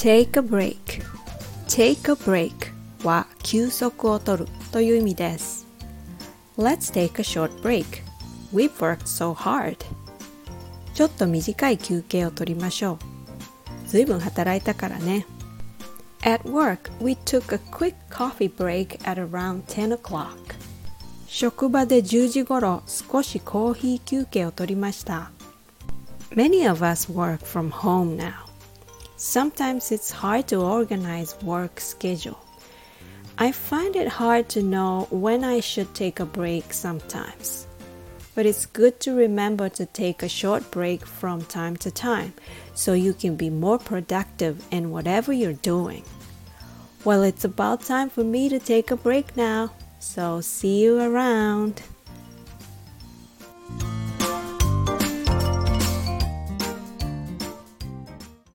Take a break Take a break は休息を取るという意味です Let's take a short break We've worked so hard ちょっと短い休憩を取りましょうずいぶん働いたからね At work, we took a quick coffee break at around 10 o'clock 職場で10時頃少しコーヒー休憩を取りました Many of us work from home now Sometimes it's hard to organize work schedule I find it hard to know when I should take a break sometimes. But it's good to remember to take a short break from time to time so you can be more productive in whatever you're doing. Well, it's about time for me to take a break now, so see you around.